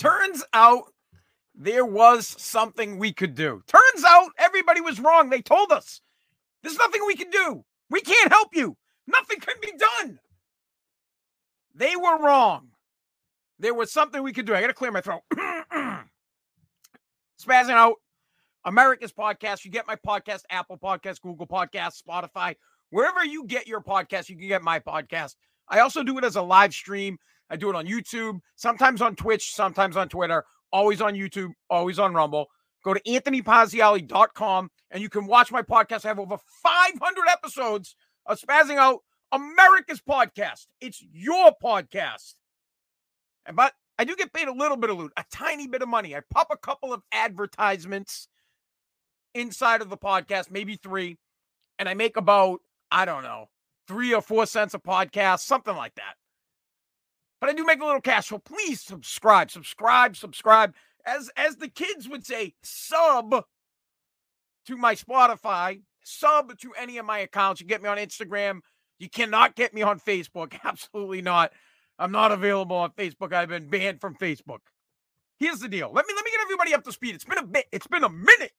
Turns out there was something we could do. Turns out everybody was wrong. They told us there's nothing we can do. We can't help you. Nothing can be done. They were wrong. There was something we could do. I got to clear my throat. Spazzing out. America's podcast. You get my podcast, Apple Podcast, Google Podcast, Spotify, wherever you get your podcast, you can get my podcast. I also do it as a live stream. I do it on YouTube, sometimes on Twitch, sometimes on Twitter, always on YouTube, always on Rumble. Go to anthonypazziali.com and you can watch my podcast. I have over 500 episodes of Spazzing Out America's podcast. It's your podcast. And but I do get paid a little bit of loot, a tiny bit of money. I pop a couple of advertisements inside of the podcast, maybe three, and I make about, I don't know, three or four cents a podcast, something like that. But I do make a little cash. So please subscribe, subscribe, subscribe. As as the kids would say, sub to my Spotify, sub to any of my accounts. You get me on Instagram. You cannot get me on Facebook. Absolutely not. I'm not available on Facebook. I've been banned from Facebook. Here's the deal. Let me let me get everybody up to speed. It's been a bit. It's been a minute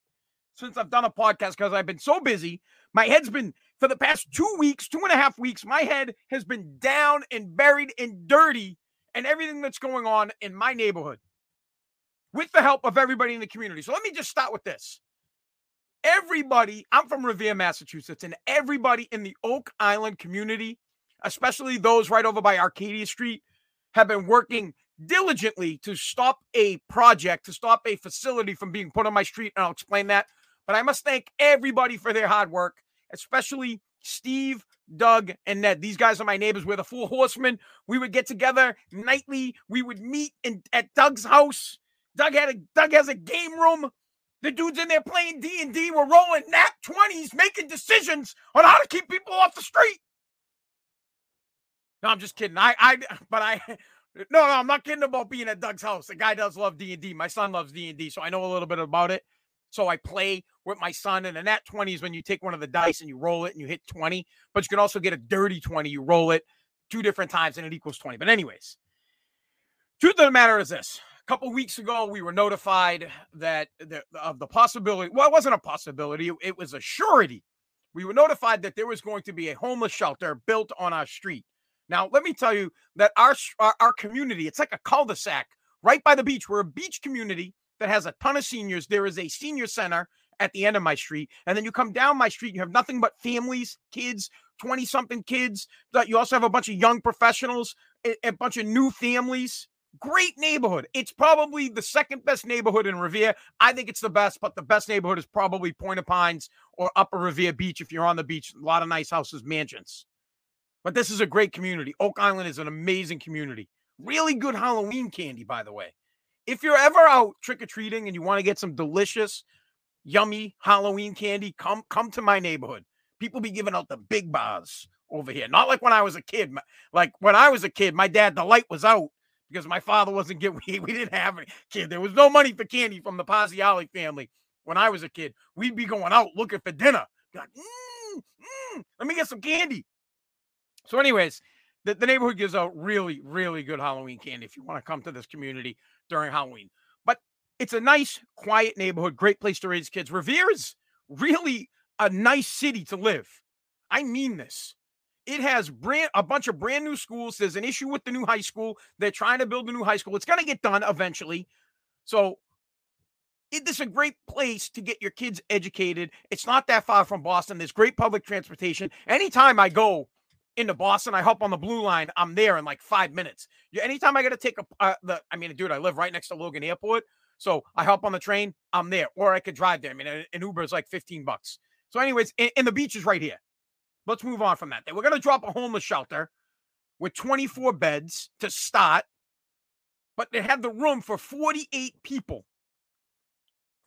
since I've done a podcast because I've been so busy. My head's been for the past two weeks, two and a half weeks. My head has been down and buried and dirty, and everything that's going on in my neighborhood, with the help of everybody in the community. So let me just start with this. Everybody, I'm from Revere, Massachusetts, and everybody in the Oak Island community especially those right over by Arcadia Street, have been working diligently to stop a project, to stop a facility from being put on my street. And I'll explain that. But I must thank everybody for their hard work, especially Steve, Doug, and Ned. These guys are my neighbors. We're the four horsemen. We would get together nightly. We would meet in at Doug's house. Doug had a Doug has a game room. The dudes in there playing D and D were rolling nat twenties, making decisions on how to keep people off the street. No, I'm just kidding. I, I, but I, no, no, I'm not kidding about being at Doug's house. The guy does love D and D. My son loves D and D, so I know a little bit about it. So I play with my son, and then that 20 is when you take one of the dice and you roll it and you hit 20. But you can also get a dirty 20. You roll it two different times and it equals 20. But anyways, truth of the matter is this: a couple weeks ago, we were notified that the, of the possibility. Well, it wasn't a possibility; it was a surety. We were notified that there was going to be a homeless shelter built on our street. Now, let me tell you that our, our, our community, it's like a cul-de-sac right by the beach. We're a beach community that has a ton of seniors. There is a senior center at the end of my street. And then you come down my street, you have nothing but families, kids, 20 something kids. You also have a bunch of young professionals, a, bunch of new families. Great neighborhood. It's probably the second best neighborhood in Revere. I think it's the best, but the best neighborhood is probably Point of Pines or Upper Revere Beach if you're on the beach. A lot of nice houses, mansions. But this is a great community. Oak Island is an amazing community. Really good Halloween candy, by the way. If you're ever out trick or treating and you want to get some delicious, yummy Halloween candy, come come to my neighborhood. People be giving out the big bars over here. Not like when I was a kid. Like when I was a kid, my dad, the light was out because my father wasn't getting. We, didn't have any kid. There was no money for candy from the Pazziali family when I was a kid. We'd be going out looking for dinner. Like, mm, mm, let me get some candy. So, anyways, the, the neighborhood gives out really, really good Halloween candy if you want to come to this community during Halloween. But it's a nice, quiet neighborhood, great place to raise kids. Revere is really a nice city to live. I mean this. It has brand a bunch of brand new schools. There's an issue with the new high school. They're trying to build a new high school. It's going to get done eventually. So it, this is a great place to get your kids educated. It's not that far from Boston. There's great public transportation. Anytime I go into Boston, I hop on the blue line. I'm there in like five minutes. Anytime I got to take a, uh, the, I mean, dude, I live right next to Logan Airport. So I hop on the train, I'm there, or I could drive there. I mean, an Uber is like 15 bucks. So, anyways, and, and the beach is right here. Let's move on from that. We're going to drop a homeless shelter with 24 beds to start, but they had the room for 48 people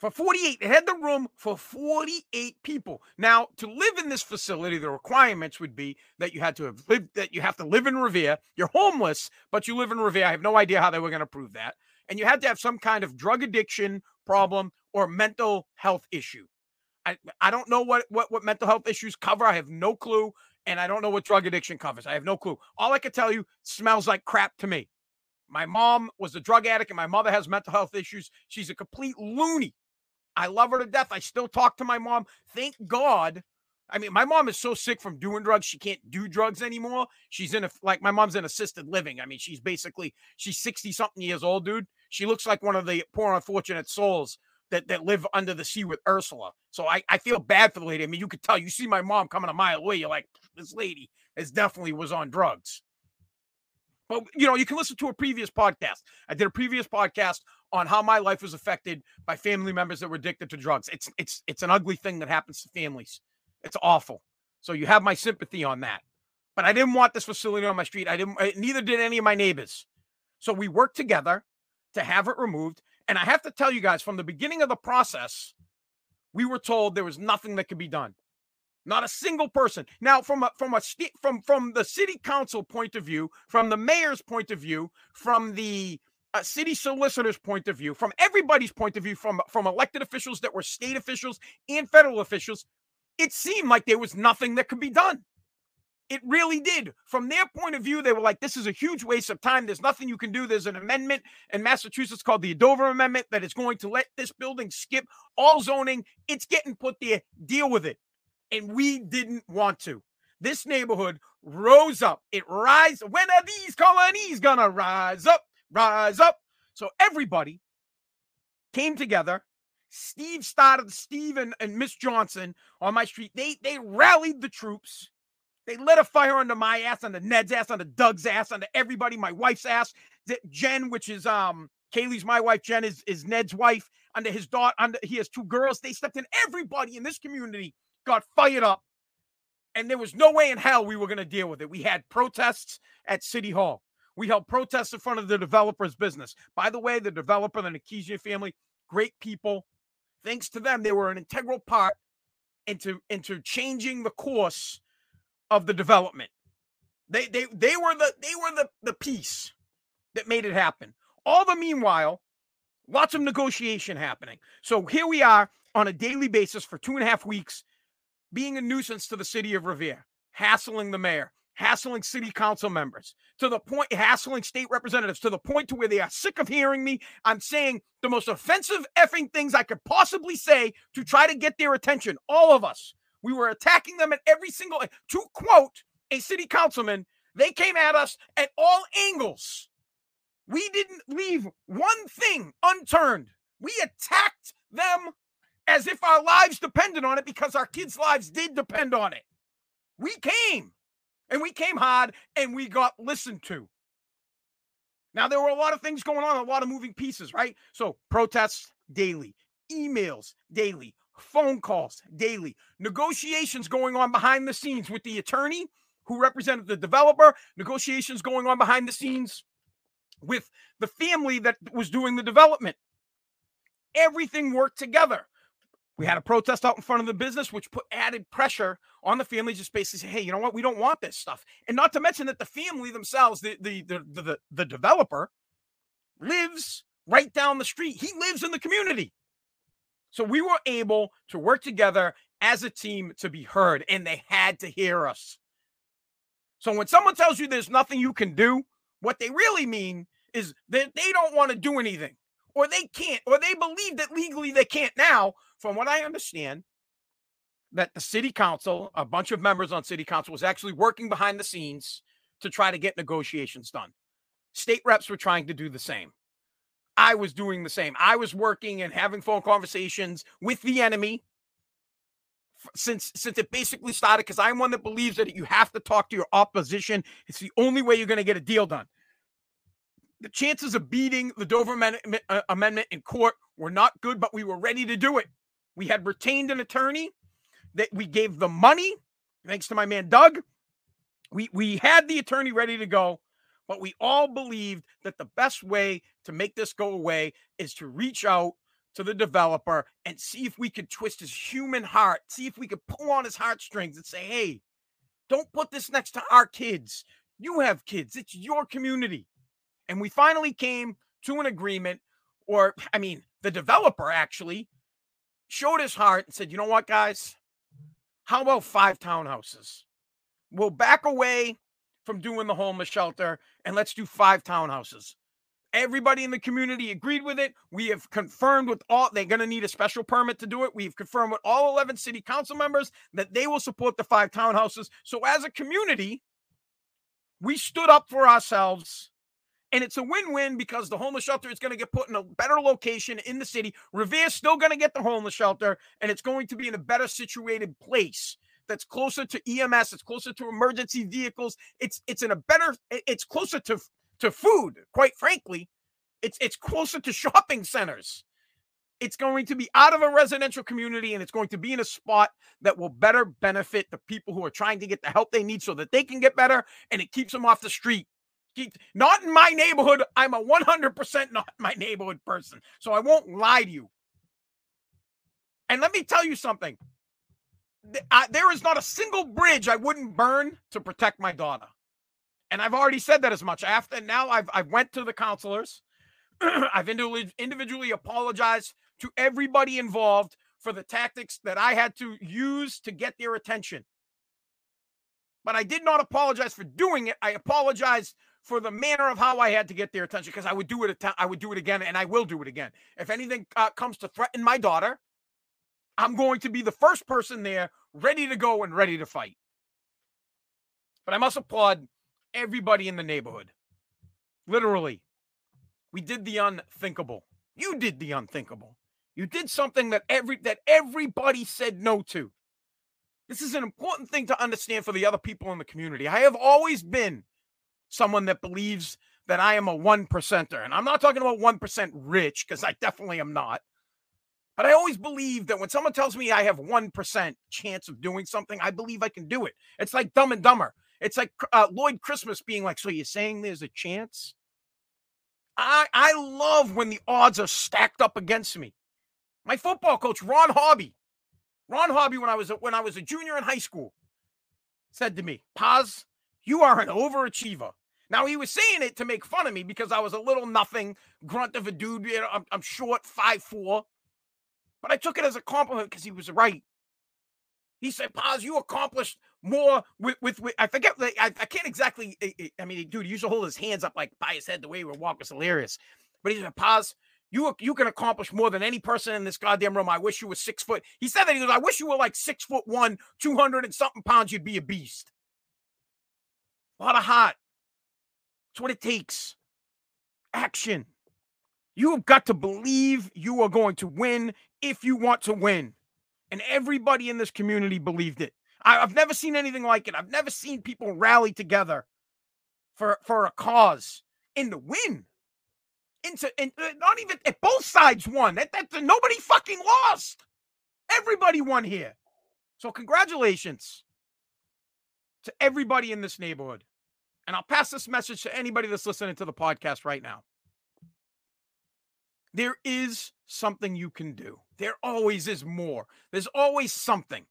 for 48. It had the room for 48 people. Now, to live in this facility, the requirements would be that you had to have lived, that you have to live in Revere. You're homeless, but you live in Revere. I have no idea how they were going to prove that. And you had to have some kind of drug addiction problem or mental health issue. I, I don't know what, what, what mental health issues cover. I have no clue. And I don't know what drug addiction covers. I have no clue. All I can tell you smells like crap to me. My mom was a drug addict and my mother has mental health issues. She's a complete loony. I love her to death. I still talk to my mom. Thank God. I mean, my mom is so sick from doing drugs, she can't do drugs anymore. She's in a, like, my mom's in assisted living. I mean, she's basically, she's 60 something years old, dude. She looks like one of the poor, unfortunate souls that, that live under the sea with Ursula. So I, I feel bad for the lady. I mean, you could tell, you see my mom coming a mile away. You're like, this lady is definitely was on drugs. But you know, you can listen to a previous podcast. I did a previous podcast on how my life was affected by family members that were addicted to drugs. It's it's it's an ugly thing that happens to families. It's awful. So you have my sympathy on that. But I didn't want this facility on my street. I didn't. Neither did any of my neighbors. So we worked together to have it removed. And I have to tell you guys, from the beginning of the process, we were told there was nothing that could be done. Not a single person. Now, from a from a from from the city council point of view, from the mayor's point of view, from the uh, city solicitor's point of view, from everybody's point of view, from from elected officials that were state officials and federal officials, it seemed like there was nothing that could be done. It really did. From their point of view, they were like, this is a huge waste of time. There's nothing you can do. There's an amendment in Massachusetts called the Dover Amendment that is going to let this building skip all zoning. It's getting put there. Deal with it and we didn't want to. This neighborhood rose up. It rise. When are these colonies gonna rise up? Rise up. So everybody came together. Steve started, Steve and, and Miss Johnson on my street. They they rallied the troops. They lit a fire under my ass, under Ned's ass, under Doug's ass, under everybody, my wife's ass. Jen, which is um Kaylee's my wife, Jen is, is Ned's wife, under his daughter, under he has two girls. They stepped in. Everybody in this community got fired up, and there was no way in hell we were going to deal with it. We had protests at City Hall. We held protests in front of the developer's business. By the way, the developer, the Nikesian family, great people. Thanks to them, they were an integral part into into changing the course of the development. They they they were the they were the the piece that made it happen. All the meanwhile, lots of negotiation happening. So here we are on a daily basis for two and a half weeks being a nuisance to the city of Revere, hassling the mayor, hassling city council members, to the point, hassling state representatives, to the point to where they are sick of hearing me. I'm saying the most offensive effing things I could possibly say to try to get their attention. All of us. We were attacking them at every single, to quote a city councilman, they came at us at all angles. We didn't leave one thing unturned. We attacked them as if our lives depended on it because our kids' lives did depend on it. We came and we came hard and we got listened to. Now, there were a lot of things going on, a lot of moving pieces, right? So, protests daily, emails daily, phone calls daily, negotiations going on behind the scenes with the attorney who represented the developer, negotiations going on behind the scenes with the family that was doing the development. Everything worked together. We had a protest out in front of the business, which put added pressure on the family. Just basically say, "Hey, you know what? We don't want this stuff." And not to mention that the family themselves, the the the the, the developer, lives right down the street. He lives in the community. So we were able to work together as a team to be heard, and they had to hear us. So when someone tells you there's nothing you can do, what they really mean is that they don't want to do anything, or they can't, or they believe that legally they can't now from what I understand, that the city council, a bunch of members on city council, was actually working behind the scenes to try to get negotiations done. State reps were trying to do the same. I was doing the same. I was working and having phone conversations with the enemy since since it basically started because I'm one that believes that you have to talk to your opposition. It's the only way you're going to get a deal done. The chances of beating the Dover uh, Amendment in court were not good, but we were ready to do it. We had retained an attorney that we gave the money, thanks to my man Doug. We we had the attorney ready to go, but we all believed that the best way to make this go away is to reach out to the developer and see if we could twist his human heart, see if we could pull on his heartstrings and say, "Hey, don't put this next to our kids. You have kids. It's your community." And we finally came to an agreement or I mean, the developer actually showed his heart and said, you know what, guys? How about five townhouses? We'll back away from doing the homeless shelter and let's do five townhouses. Everybody in the community agreed with it. We have confirmed with all, they're going to need a special permit to do it. We've confirmed with all 11 city council members that they will support the five townhouses. So, as a community, we stood up for ourselves. And it's a win win because the homeless shelter is going to get put in a better location in the city. Revere's still going to get the homeless shelter, and it's going to be in a better situated place that's closer to EMS, it's closer to emergency vehicles. It's it's in a better it's closer to to food, quite frankly. It's it's closer to shopping centers. It's going to be out of a residential community and it's going to be in a spot that will better benefit the people who are trying to get the help they need so that they can get better and it keeps them off the street. Not in my neighborhood. I'm a 100% not my neighborhood person. So I won't lie to you. And let me tell you something. There is not a single bridge I wouldn't burn to protect my daughter and I've already said that as much. After now, I've I've went to the counselors. I've individually apologized to everybody involved for the tactics that I had to use to get their attention. But I did not apologize for doing it. I apologized for the manner of how I had to get their attention because I would do it. I would do it again, and I will do it again. If anything uh, comes to threaten my daughter, I'm going to be the first person there, ready to go and ready to fight. But I must applaud everybody in the neighborhood. Literally, we did the unthinkable. You did the unthinkable. You did something that every that everybody said no to. This is an important thing to understand for the other people in the community. I have always been someone that believes that I am a one percenter. And I'm not talking about 1% rich, because I definitely am not. But I always believe that when someone tells me I have 1% chance of doing something, I believe I can do it. It's like dumb and dumber. It's like uh, Lloyd Christmas being like, "So you're saying there's a chance?" I I love when the odds are stacked up against me. My football coach, Ron Hobby, Ron Hobby, when I was a, when I was a junior in high school, said to me, "Paz, you are an overachiever." Now he was saying it to make fun of me because I was a little nothing grunt of a dude. You know, I'm, I'm short, five four, but I took it as a compliment because he was right. He said, Paz, you accomplished more with, with, with I forget, I, I can't exactly, eh, eh, I mean, dude, he used to hold his hands up like by his head the way he would walk was hilarious. But he said, Paz, you, you can accomplish more than any person in this goddamn room. I wish you were six foot. He said that he goes, I wish you were like six foot one, 200 and something pounds. You'd be a beast. A lot of heart. That's what it takes. Action. You have got to believe you are going to win if you want to win and everybody in this community believed it. I, have never seen anything like it. I've never seen people rally together for for a cause in the win. Into and uh, not even at both sides won. That, that nobody fucking lost. Everybody won here. So congratulations to everybody in this neighborhood. And I'll pass this message to anybody that's listening to the podcast right now. There is something you can do. There always is more. There's always something.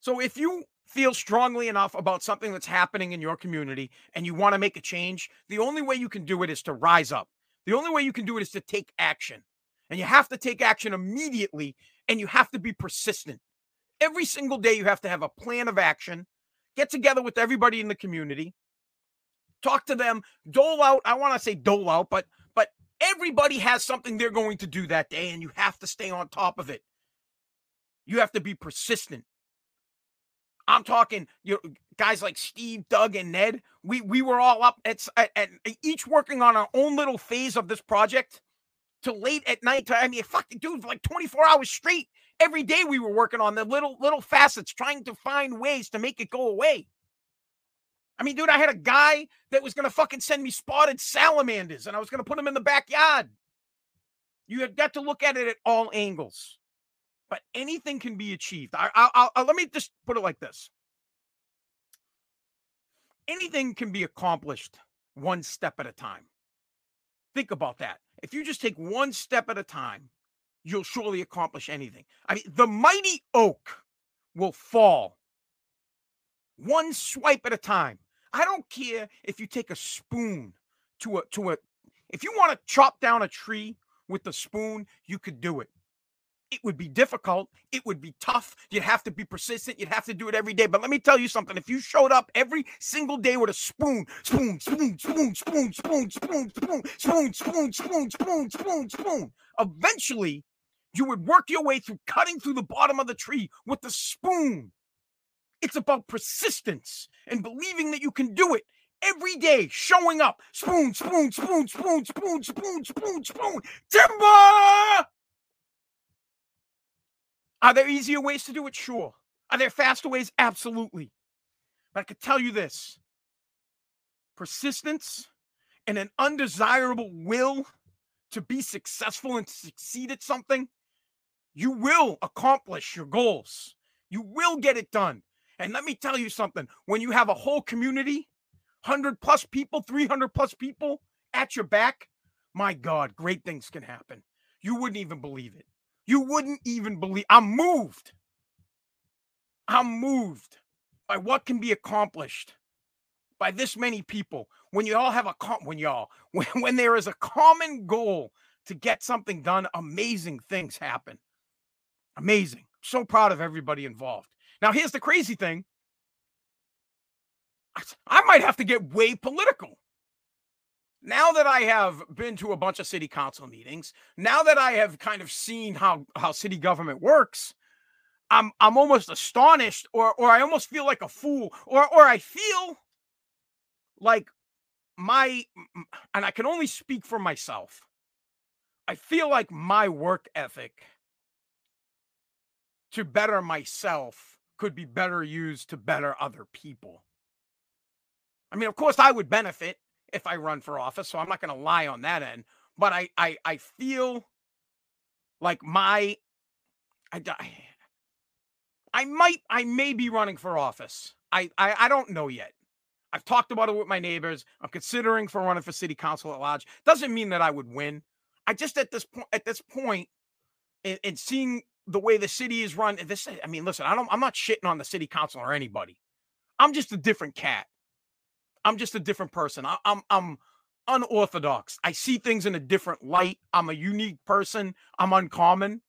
So if you feel strongly enough about something that's happening in your community and you want to make a change, the only way you can do it is to rise up. The only way you can do it is to take action. And you have to take action immediately and you have to be persistent. Every single day, you have to have a plan of action, get together with everybody in the community, talk to them, dole out. I want to say dole out, but but Everybody has something they're going to do that day, and you have to stay on top of it. You have to be persistent. I'm talking, you know, guys like Steve, Doug, and Ned. We we were all up at, at, at each working on our own little phase of this project till late at night. I mean, fucking dude, like 24 hours straight. Every day we were working on the little little facets, trying to find ways to make it go away. I mean, dude, I had a guy that was going to fucking send me spotted salamanders and I was going to put them in the backyard. You have got to look at it at all angles. But anything can be achieved. I, I, I, let me just put it like this anything can be accomplished one step at a time. Think about that. If you just take one step at a time, you'll surely accomplish anything. I mean, the mighty oak will fall one swipe at a time. I don't care if you take a spoon to a to a if you want to chop down a tree with a spoon, you could do it. It would be difficult. It would be tough. You'd have to be persistent. You'd have to do it every day. But let me tell you something. If you showed up every single day with a spoon, spoon, spoon, spoon, spoon, spoon, spoon, spoon, spoon, spoon, spoon, spoon, spoon, spoon, eventually you would work your way through cutting through the bottom of the tree with the spoon. It's about persistence and believing that you can do it every day, showing up. Spoon, spoon, spoon, spoon, spoon, spoon, spoon, spoon. Timber! Are there easier ways to do it? Sure. Are there faster ways? Absolutely. But I could tell you this persistence and an undesirable will to be successful and succeed at something, you will accomplish your goals. You will get it done. And let me tell you something when you have a whole community, 100 plus people, 300 plus people at your back, my God, great things can happen. You wouldn't even believe it. You wouldn't even believe. I'm moved. I'm moved by what can be accomplished by this many people when you all have a com- when y'all when, when there is a common goal to get something done amazing things happen amazing so proud of everybody involved now here's the crazy thing i might have to get way political now that I have been to a bunch of city council meetings, now that I have kind of seen how how city government works, I'm I'm almost astonished or or I almost feel like a fool or or I feel like my and I can only speak for myself. I feel like my work ethic to better myself could be better used to better other people. I mean, of course I would benefit if I run for office. So I'm not going to lie on that end. But I, I, I feel like my, I, I might, I may be running for office. I, I, I don't know yet. I've talked about it with my neighbors. I'm considering for running for city council at large. Doesn't mean that I would win. I just at this point, at this point, in, in seeing the way the city is run, this, I mean, listen, I don't, I'm not shitting on the city council or anybody. I'm just a different cat. I'm just a different person. I, I'm I'm unorthodox. I see things in a different light. I'm a unique person. I'm uncommon,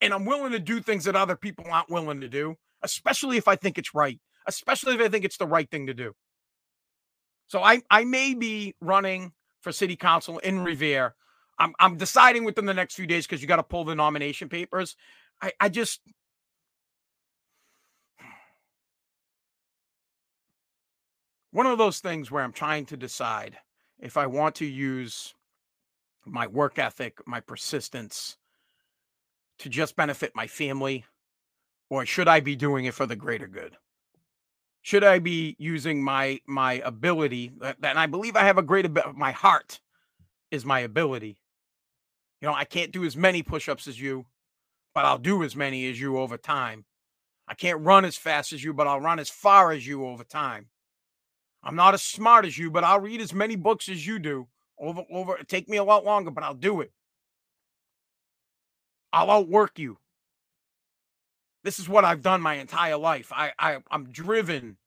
and I'm willing to do things that other people aren't willing to do, especially if I think it's right. Especially if I think it's the right thing to do. So I I may be running for city council in Revere. I'm I'm deciding within the next few days because you got to pull the nomination papers. I I just one of those things where I'm trying to decide if I want to use my work ethic, my persistence to just benefit my family, or should I be doing it for the greater good? Should I be using my my ability that, and I believe I have a great. My heart is my ability. You know, I can't do as many push-ups as you, but I'll do as many as you over time. I can't run as fast as you, but I'll run as far as you over time. I'm not as smart as you, but I'll read as many books as you do. Over, over, it. take me a lot longer, but I'll do it. I'll outwork you. This is what I've done my entire life. I, I I'm driven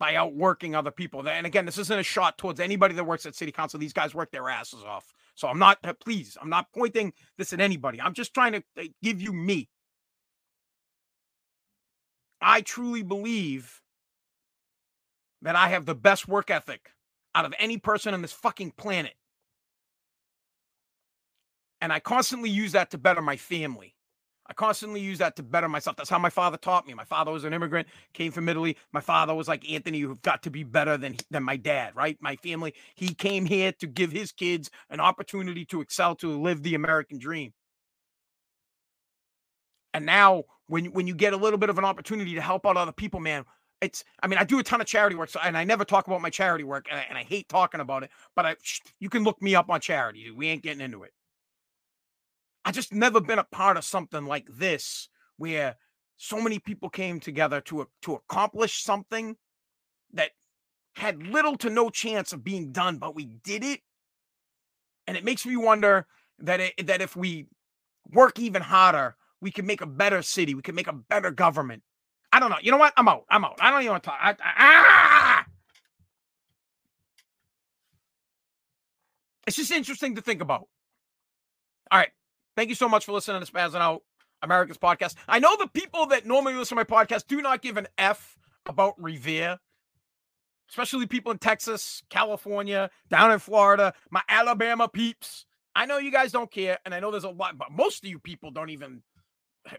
by outworking other people. And again, this isn't a shot towards anybody that works at city council. These guys work their asses off. So I'm not, uh, please, I'm not pointing this at anybody. I'm just trying to uh, give you me. I truly believe that I have the best work ethic out of any person on this fucking planet. And I constantly use that to better my family. I constantly use that to better myself. That's how my father taught me. My father was an immigrant, came from Italy. My father was like Anthony, you've got to be better than than my dad, right? My family. He came here to give his kids an opportunity to excel, to live the American dream. And now, when when you get a little bit of an opportunity to help out other people, man, it's i mean i do a ton of charity work so, and i never talk about my charity work and I, and I hate talking about it but i you can look me up on charity we ain't getting into it i just never been a part of something like this where so many people came together to to accomplish something that had little to no chance of being done but we did it and it makes me wonder that it, that if we work even harder we can make a better city we can make a better government I don't know. You know what? I'm out. I'm out. I don't even want to talk. I, I, ah! It's just interesting to think about. All right. Thank you so much for listening to Spazzing Out. America's podcast. I know the people that normally listen to my podcast do not give an F about Revere, especially people in Texas, California, down in Florida, my Alabama peeps. I know you guys don't care, and I know there's a lot, but most of you people don't even.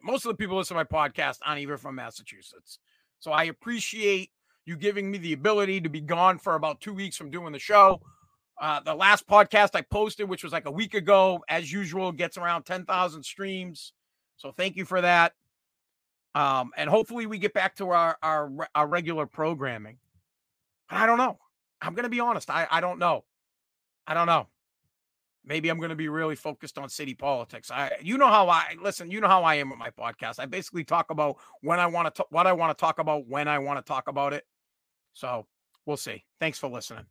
Most of the people listen to my podcast aren't even from Massachusetts. So I appreciate you giving me the ability to be gone for about two weeks from doing the show. Uh, the last podcast I posted, which was like a week ago, as usual, gets around 10,000 streams. So thank you for that. Um, and hopefully we get back to our, our, our regular programming. I don't know. I'm going to be honest. I, I don't know. I don't know. Maybe I'm going to be really focused on city politics. I, you know how I listen. You know how I am with my podcast. I basically talk about when I want to, what I want to talk about, when I want to talk about it. So we'll see. Thanks for listening.